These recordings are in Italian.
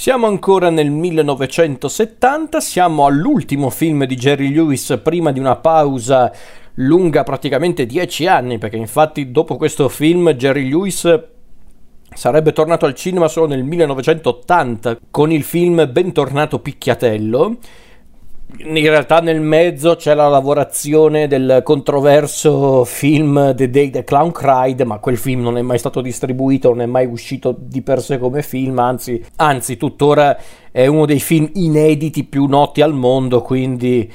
Siamo ancora nel 1970, siamo all'ultimo film di Jerry Lewis prima di una pausa lunga praticamente dieci anni, perché infatti dopo questo film Jerry Lewis sarebbe tornato al cinema solo nel 1980 con il film Bentornato Picchiatello in realtà nel mezzo c'è la lavorazione del controverso film The Day the Clown Cried, ma quel film non è mai stato distribuito, non è mai uscito di per sé come film, anzi, anzi tuttora è uno dei film inediti più noti al mondo, quindi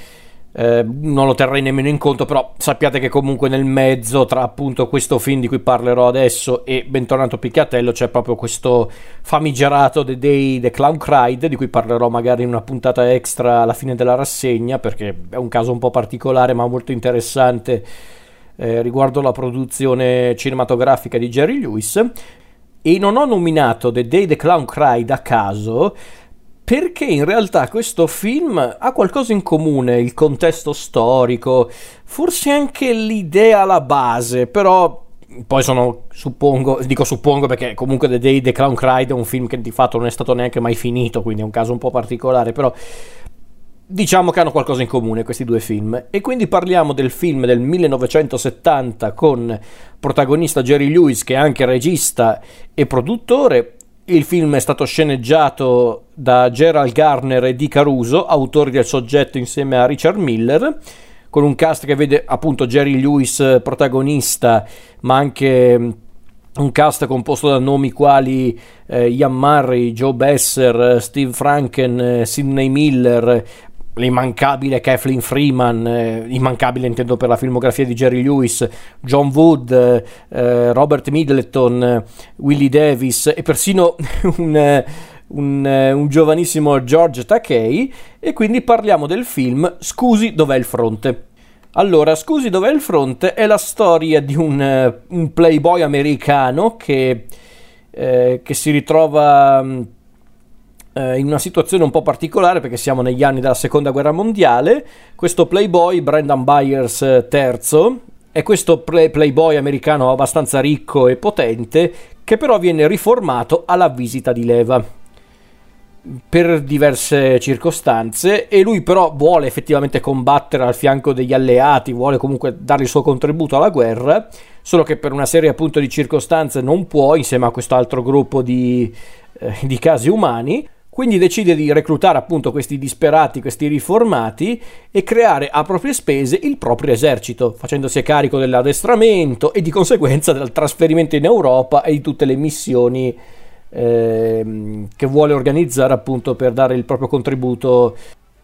eh, non lo terrei nemmeno in conto, però sappiate che comunque nel mezzo tra appunto questo film di cui parlerò adesso e Bentornato Picchiatello c'è proprio questo famigerato The Day The Clown Cried di cui parlerò magari in una puntata extra alla fine della rassegna perché è un caso un po' particolare ma molto interessante eh, riguardo la produzione cinematografica di Jerry Lewis. E non ho nominato The Day The Clown Cried a caso perché in realtà questo film ha qualcosa in comune, il contesto storico, forse anche l'idea alla base, però poi sono, suppongo, dico suppongo perché comunque The Day The Clown Cried è un film che di fatto non è stato neanche mai finito, quindi è un caso un po' particolare, però diciamo che hanno qualcosa in comune questi due film. E quindi parliamo del film del 1970 con protagonista Jerry Lewis che è anche regista e produttore il film è stato sceneggiato da Gerald Garner e Di Caruso, autori del soggetto insieme a Richard Miller, con un cast che vede appunto Jerry Lewis protagonista, ma anche mm, un cast composto da nomi quali eh, Ian Murray, Joe Besser, Steve Franken, eh, Sidney Miller, l'immancabile Kathleen Freeman, eh, immancabile intendo per la filmografia di Jerry Lewis, John Wood, eh, Robert Middleton, Willie Davis e persino un, un, un, giovanissimo George Takei e quindi parliamo del film Scusi dov'è il fronte. Allora, Scusi dov'è il fronte è la storia di un, un playboy americano che, eh, che si ritrova eh, in una situazione un po' particolare perché siamo negli anni della seconda guerra mondiale. Questo playboy, Brendan Byers III, è questo play- playboy americano abbastanza ricco e potente che però viene riformato alla visita di leva per diverse circostanze e lui però vuole effettivamente combattere al fianco degli alleati, vuole comunque dare il suo contributo alla guerra, solo che per una serie appunto di circostanze non può insieme a questo altro gruppo di, eh, di casi umani quindi decide di reclutare appunto questi disperati, questi riformati e creare a proprie spese il proprio esercito, facendosi carico dell'addestramento e di conseguenza del trasferimento in Europa e di tutte le missioni eh, che vuole organizzare appunto per dare il proprio contributo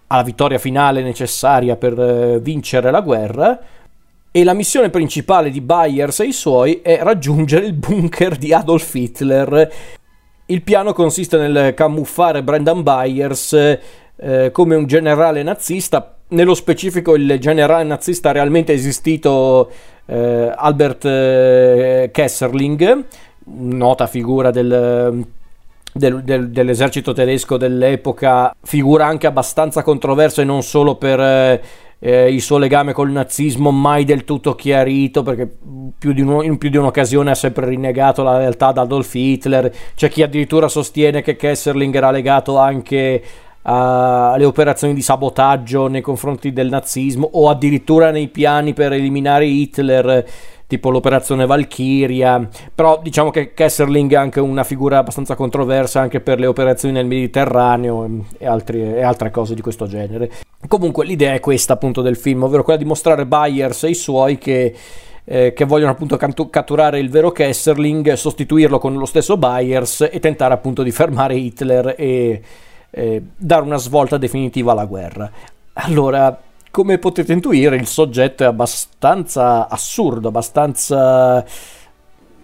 alla vittoria finale necessaria per eh, vincere la guerra. E la missione principale di Byers e i suoi è raggiungere il bunker di Adolf Hitler il piano consiste nel camuffare Brendan Byers eh, come un generale nazista, nello specifico il generale nazista realmente esistito eh, Albert eh, Kesserling, nota figura del, del, del, dell'esercito tedesco dell'epoca, figura anche abbastanza controversa e non solo per eh, il suo legame col nazismo mai del tutto chiarito perché più uno, in più di un'occasione ha sempre rinnegato la realtà ad Adolf Hitler. C'è chi addirittura sostiene che Kesserling era legato anche alle operazioni di sabotaggio nei confronti del nazismo o addirittura nei piani per eliminare Hitler tipo l'operazione Valkyria, però diciamo che Kesserling è anche una figura abbastanza controversa anche per le operazioni nel Mediterraneo e, altri, e altre cose di questo genere. Comunque l'idea è questa appunto del film, ovvero quella di mostrare Byers e i suoi che eh, che vogliono appunto cantu- catturare il vero Kesserling, sostituirlo con lo stesso Byers e tentare appunto di fermare Hitler e eh, dare una svolta definitiva alla guerra. Allora, come potete intuire, il soggetto è abbastanza assurdo, abbastanza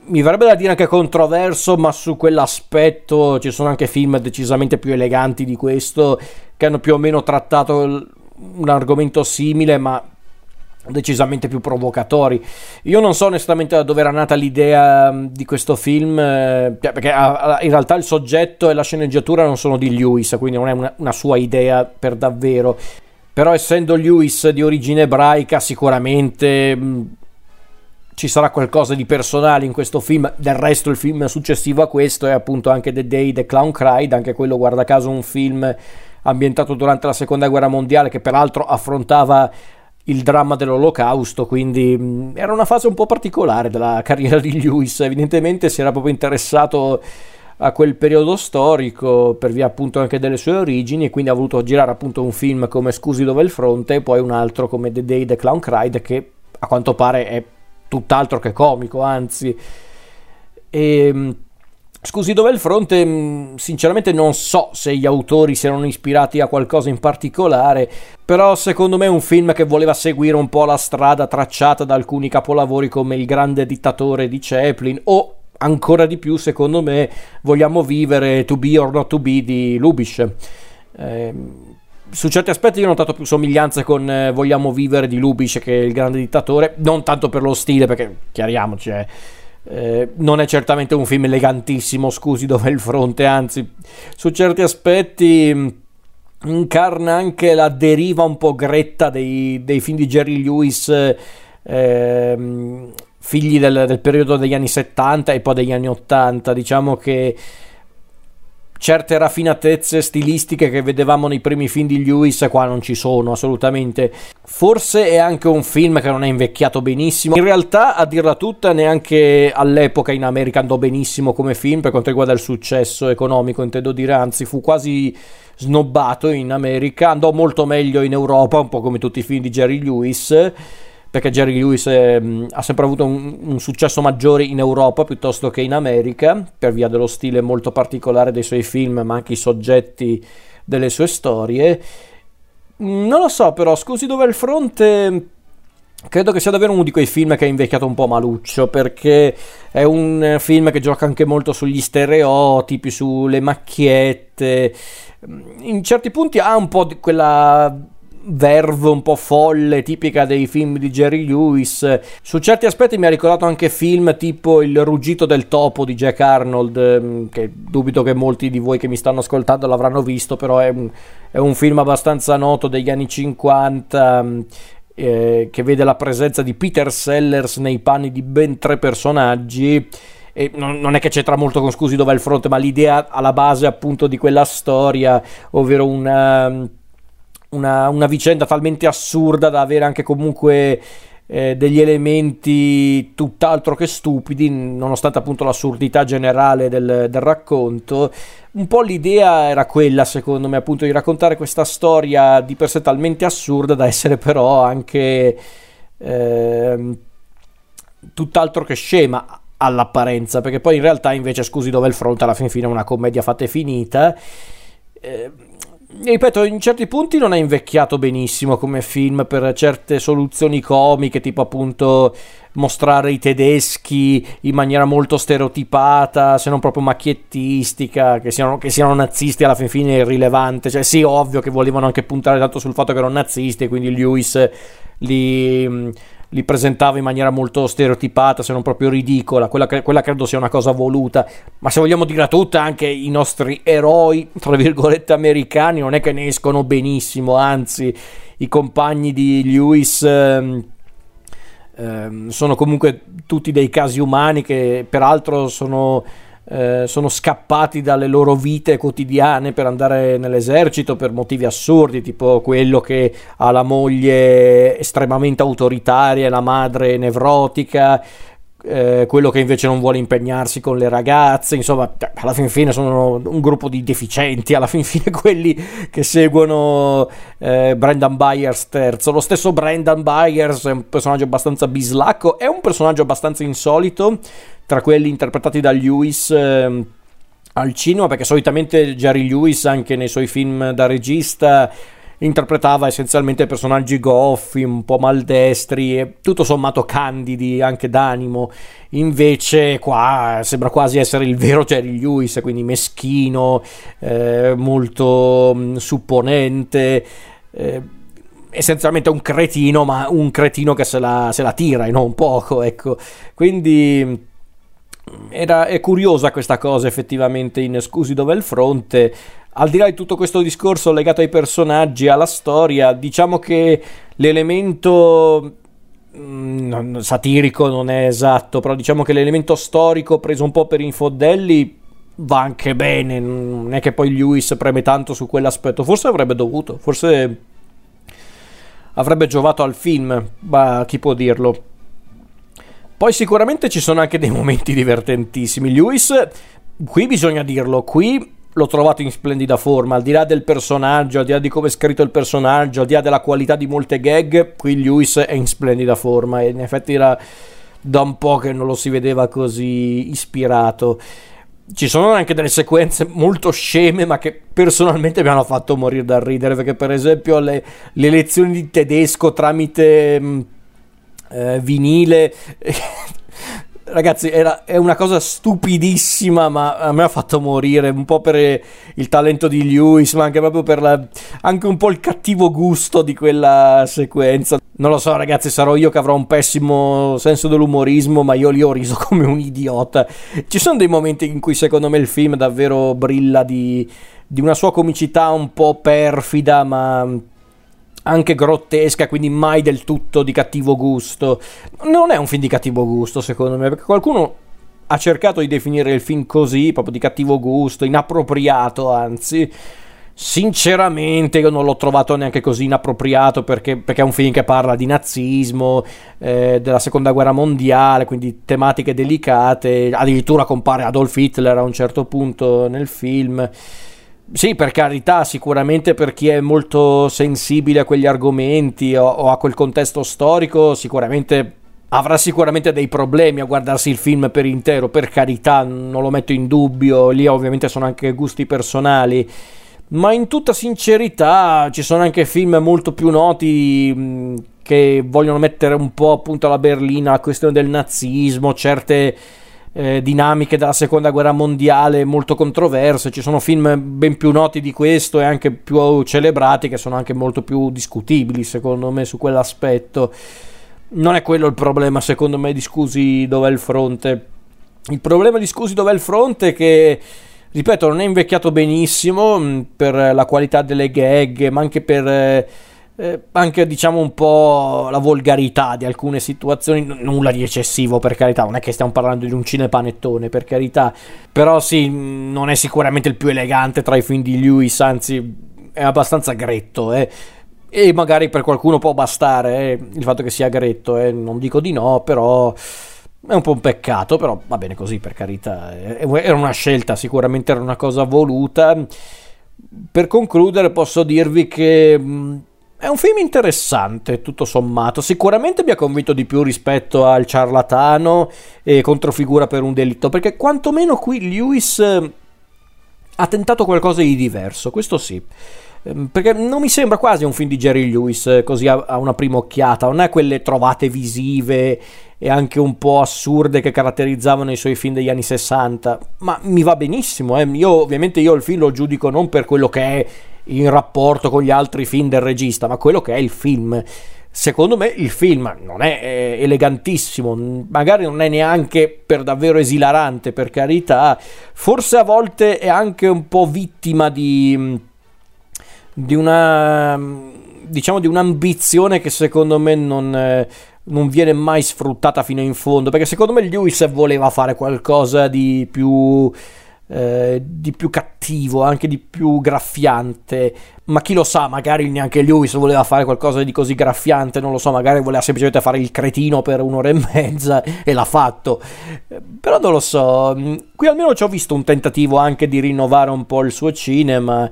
mi verrebbe da dire anche controverso, ma su quell'aspetto ci sono anche film decisamente più eleganti di questo che hanno più o meno trattato un argomento simile, ma decisamente più provocatori. Io non so onestamente da dove era nata l'idea di questo film, eh, perché in realtà il soggetto e la sceneggiatura non sono di Lewis, quindi non è una sua idea per davvero però essendo Lewis di origine ebraica sicuramente ci sarà qualcosa di personale in questo film. Del resto, il film successivo a questo è appunto anche The Day the Clown Cried, anche quello, guarda caso, un film ambientato durante la seconda guerra mondiale che peraltro affrontava il dramma dell'olocausto, quindi mh, era una fase un po' particolare della carriera di Lewis, evidentemente si era proprio interessato a quel periodo storico per via appunto anche delle sue origini e quindi ha voluto girare appunto un film come Scusi dove il fronte e poi un altro come The Day the Clown Cried che a quanto pare è tutt'altro che comico, anzi. E, ehm, Scusi, dov'è il fronte? Mm, sinceramente non so se gli autori si erano ispirati a qualcosa in particolare, però secondo me è un film che voleva seguire un po' la strada tracciata da alcuni capolavori come Il grande dittatore di Chaplin o ancora di più, secondo me, vogliamo vivere To Be or Not To Be di Lubitsch. Eh, su certi aspetti io ho notato più somiglianze con eh, Vogliamo vivere di Lubitsch che il grande dittatore, non tanto per lo stile, perché chiariamoci, eh, eh, non è certamente un film elegantissimo, scusi dove il fronte, anzi, su certi aspetti mm, incarna anche la deriva un po' gretta dei, dei film di Jerry Lewis, ehm, figli del, del periodo degli anni 70 e poi degli anni 80, diciamo che certe raffinatezze stilistiche che vedevamo nei primi film di Lewis qua non ci sono assolutamente. Forse è anche un film che non è invecchiato benissimo. In realtà, a dirla tutta, neanche all'epoca in America andò benissimo come film per quanto riguarda il successo economico, intendo dire, anzi fu quasi snobbato in America, andò molto meglio in Europa, un po' come tutti i film di Jerry Lewis perché Jerry Lewis è, mm, ha sempre avuto un, un, successo maggiore in Europa piuttosto che in America, per via dello stile molto particolare dei suoi film, ma anche i soggetti delle sue storie. Mm, non lo so, però, scusi, dove è il fronte? Credo che sia davvero uno di quei film che è invecchiato un po' maluccio, perché è un film che gioca anche molto sugli stereotipi, sulle macchiette. Mm, in certi punti ha un po' di quella verve un po' folle, tipica dei film di Jerry Lewis. Su certi aspetti mi ha ricordato anche film tipo Il ruggito del topo di Jack Arnold, mm, che dubito che molti di voi che mi stanno ascoltando l'avranno visto, però è un, è un film abbastanza noto degli anni 50. Mm, eh, che vede la presenza di Peter Sellers nei panni di ben tre personaggi e non, è che c'entra molto con scusi dove è il fronte, ma l'idea alla base appunto di quella storia, ovvero una, una, una vicenda talmente assurda da avere anche comunque eh, degli elementi tutt'altro che stupidi, nonostante appunto l'assurdità generale del, del, racconto. Un po' l'idea era quella, secondo me, appunto di raccontare questa storia di per sé talmente assurda da essere però anche eh, tutt'altro che scema all'apparenza, perché poi in realtà invece, scusi dove il fronte, alla fin fine è una commedia fatta e finita. Eh, ripeto, in certi punti non è invecchiato benissimo come film per certe soluzioni comiche, tipo appunto mostrare i tedeschi in maniera molto stereotipata, se non proprio macchiettistica, che siano, che siano nazisti alla fin fine è irrilevante. Cioè, sì, ovvio che volevano anche puntare tanto sul fatto che erano nazisti e quindi Lewis li li presentava in maniera molto stereotipata, se non proprio ridicola, quella, quella, credo sia una cosa voluta, ma se vogliamo dire tutta, anche i nostri eroi, tra virgolette, americani, non è che ne escono benissimo, anzi, i compagni di Lewis... Ehm, ehm, sono comunque tutti dei casi umani che peraltro sono eh, sono scappati dalle loro vite quotidiane per andare nell'esercito per motivi assurdi, tipo quello che ha la moglie estremamente autoritaria, la madre nevrotica, eh, quello che invece non vuole impegnarsi con le ragazze, insomma, alla fin fine sono un gruppo di deficienti, alla fin fine quelli che seguono eh, Brendan Byers terzo. Lo stesso Brendan Byers è un personaggio abbastanza bislacco, è un personaggio abbastanza insolito, tra quelli interpretati da Lewis eh, al cinema, perché solitamente Jerry Lewis anche nei suoi film da regista interpretava essenzialmente personaggi goffi, un po' maldestri e tutto sommato candidi anche d'animo. Invece qua sembra quasi essere il vero Jerry Lewis, quindi meschino, eh, molto mm, supponente. Eh, essenzialmente un cretino, ma un cretino che se la, se la tira e non poco, ecco. Quindi era, è curiosa questa cosa effettivamente in Scusi dove è il fronte. Al di là di tutto questo discorso legato ai personaggi, alla storia, diciamo che l'elemento mm, satirico non è esatto, però diciamo che l'elemento storico preso un po' per infodelli va anche bene, non è che poi Lewis preme tanto su quell'aspetto, forse avrebbe dovuto, forse avrebbe giovato al film, ma chi può dirlo. Poi sicuramente ci sono anche dei momenti divertentissimi. Lewis, qui bisogna dirlo, qui l'ho trovato in splendida forma, al di là del personaggio, al di là di come è scritto il personaggio, al di là della qualità di molte gag, qui Lewis è in splendida forma e in effetti era da un po' che non lo si vedeva così ispirato. Ci sono anche delle sequenze molto sceme, ma che personalmente mi hanno fatto morire dal ridere. Perché, per esempio, le, le lezioni di tedesco tramite mh, mm, eh, vinile Ragazzi, era, è una cosa stupidissima, ma a me ha fatto morire un po' per il talento di Lewis, ma anche proprio per la, anche un po' il cattivo gusto di quella sequenza. Non lo so, ragazzi, sarò io che avrò un pessimo senso dell'umorismo, ma io li ho riso come un idiota. Ci sono dei momenti in cui secondo me il film davvero brilla di, di una sua comicità un po' perfida, ma anche grottesca, quindi mai del tutto di cattivo gusto. Non è un film di cattivo gusto, secondo me, perché qualcuno ha cercato di definire il film così, proprio di cattivo gusto, inappropriato, anzi. Sinceramente io non l'ho trovato neanche così inappropriato perché, perché è un film che parla di nazismo, eh, della seconda guerra mondiale, quindi tematiche delicate, addirittura compare Adolf Hitler a un certo punto nel film. Sì, per carità, sicuramente per chi è molto sensibile a quegli argomenti o, o, a quel contesto storico, sicuramente avrà sicuramente dei problemi a guardarsi il film per intero, per carità, non lo metto in dubbio, lì ovviamente sono anche gusti personali. Ma in tutta sincerità ci sono anche film molto più noti che vogliono mettere un po' appunto alla berlina la questione del nazismo, certe eh, dinamiche della seconda guerra mondiale molto controverse. Ci sono film ben più noti di questo e anche più celebrati che sono anche molto più discutibili, secondo me, su quell'aspetto. Non è quello il problema, secondo me, di Scusi dov'è il fronte. Il problema di Scusi dov'è il fronte è che ripeto, non è invecchiato benissimo mm, per la qualità delle gag, ma anche per eh, eh, anche diciamo un po' la volgarità di alcune situazioni, N- nulla di eccessivo per carità, non è che stiamo parlando di un cinepanettone per carità, però sì, non è sicuramente il più elegante tra i film di Lewis, anzi è abbastanza gretto, eh. e magari per qualcuno può bastare eh, il fatto che sia gretto, eh. non dico di no, però è un po' un peccato, però va bene così per carità, era una scelta, sicuramente era una cosa voluta. Per concludere posso dirvi che è un film interessante, tutto sommato. Sicuramente mi ha convinto di più rispetto al ciarlatano e controfigura per un delitto, perché quantomeno qui Lewis eh, ha tentato qualcosa di diverso, questo sì. Ehm, perché non mi sembra quasi un film di Jerry Lewis, eh, così a una prima occhiata, non è quelle trovate visive e anche un po' assurde che caratterizzavano i suoi film degli anni 60, ma mi va benissimo, eh. io ovviamente io il film lo giudico non per quello che è in rapporto con gli altri film del regista, ma quello che è il film. Secondo me il film non è elegantissimo, magari non è neanche per davvero esilarante, per carità, forse a volte è anche un po' vittima di, di una diciamo di un'ambizione che secondo me non, eh, non viene mai sfruttata fino in fondo, perché secondo me Lewis voleva fare qualcosa di più eh, di più cattivo, anche di più graffiante. Ma chi lo sa, magari neanche lui se voleva fare qualcosa di così graffiante, non lo so, magari voleva semplicemente fare il cretino per un'ora e mezza e l'ha fatto. Però non lo so, mm, qui almeno ci ho visto un tentativo anche di rinnovare un po' il suo cinema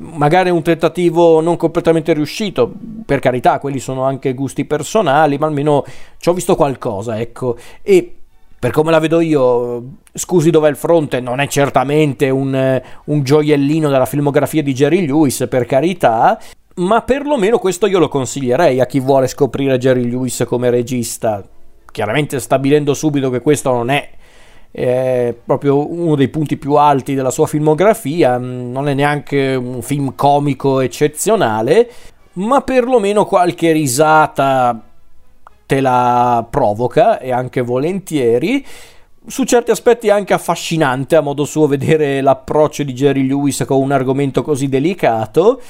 magari un tentativo non completamente riuscito, per carità, quelli sono anche gusti personali, ma almeno ci ho visto qualcosa, ecco. E per come la vedo io, scusi dov'è il fronte, non è certamente un, un gioiellino della filmografia di Jerry Lewis, per carità, ma perlomeno questo io lo consiglierei a chi vuole scoprire Jerry Lewis come regista, chiaramente stabilendo subito che questo non è eh, proprio uno dei punti più alti della sua filmografia, non è neanche un film comico eccezionale, ma perlomeno qualche risata te la provoca e anche volentieri. Su certi aspetti è anche affascinante a modo suo vedere l'approccio di Jerry Lewis con un argomento così delicato.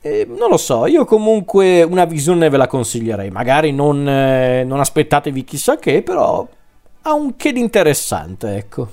eh, non lo so, io comunque una visione ve la consiglierei. Magari non, eh, non aspettatevi chissà che, però ha un che di interessante, ecco.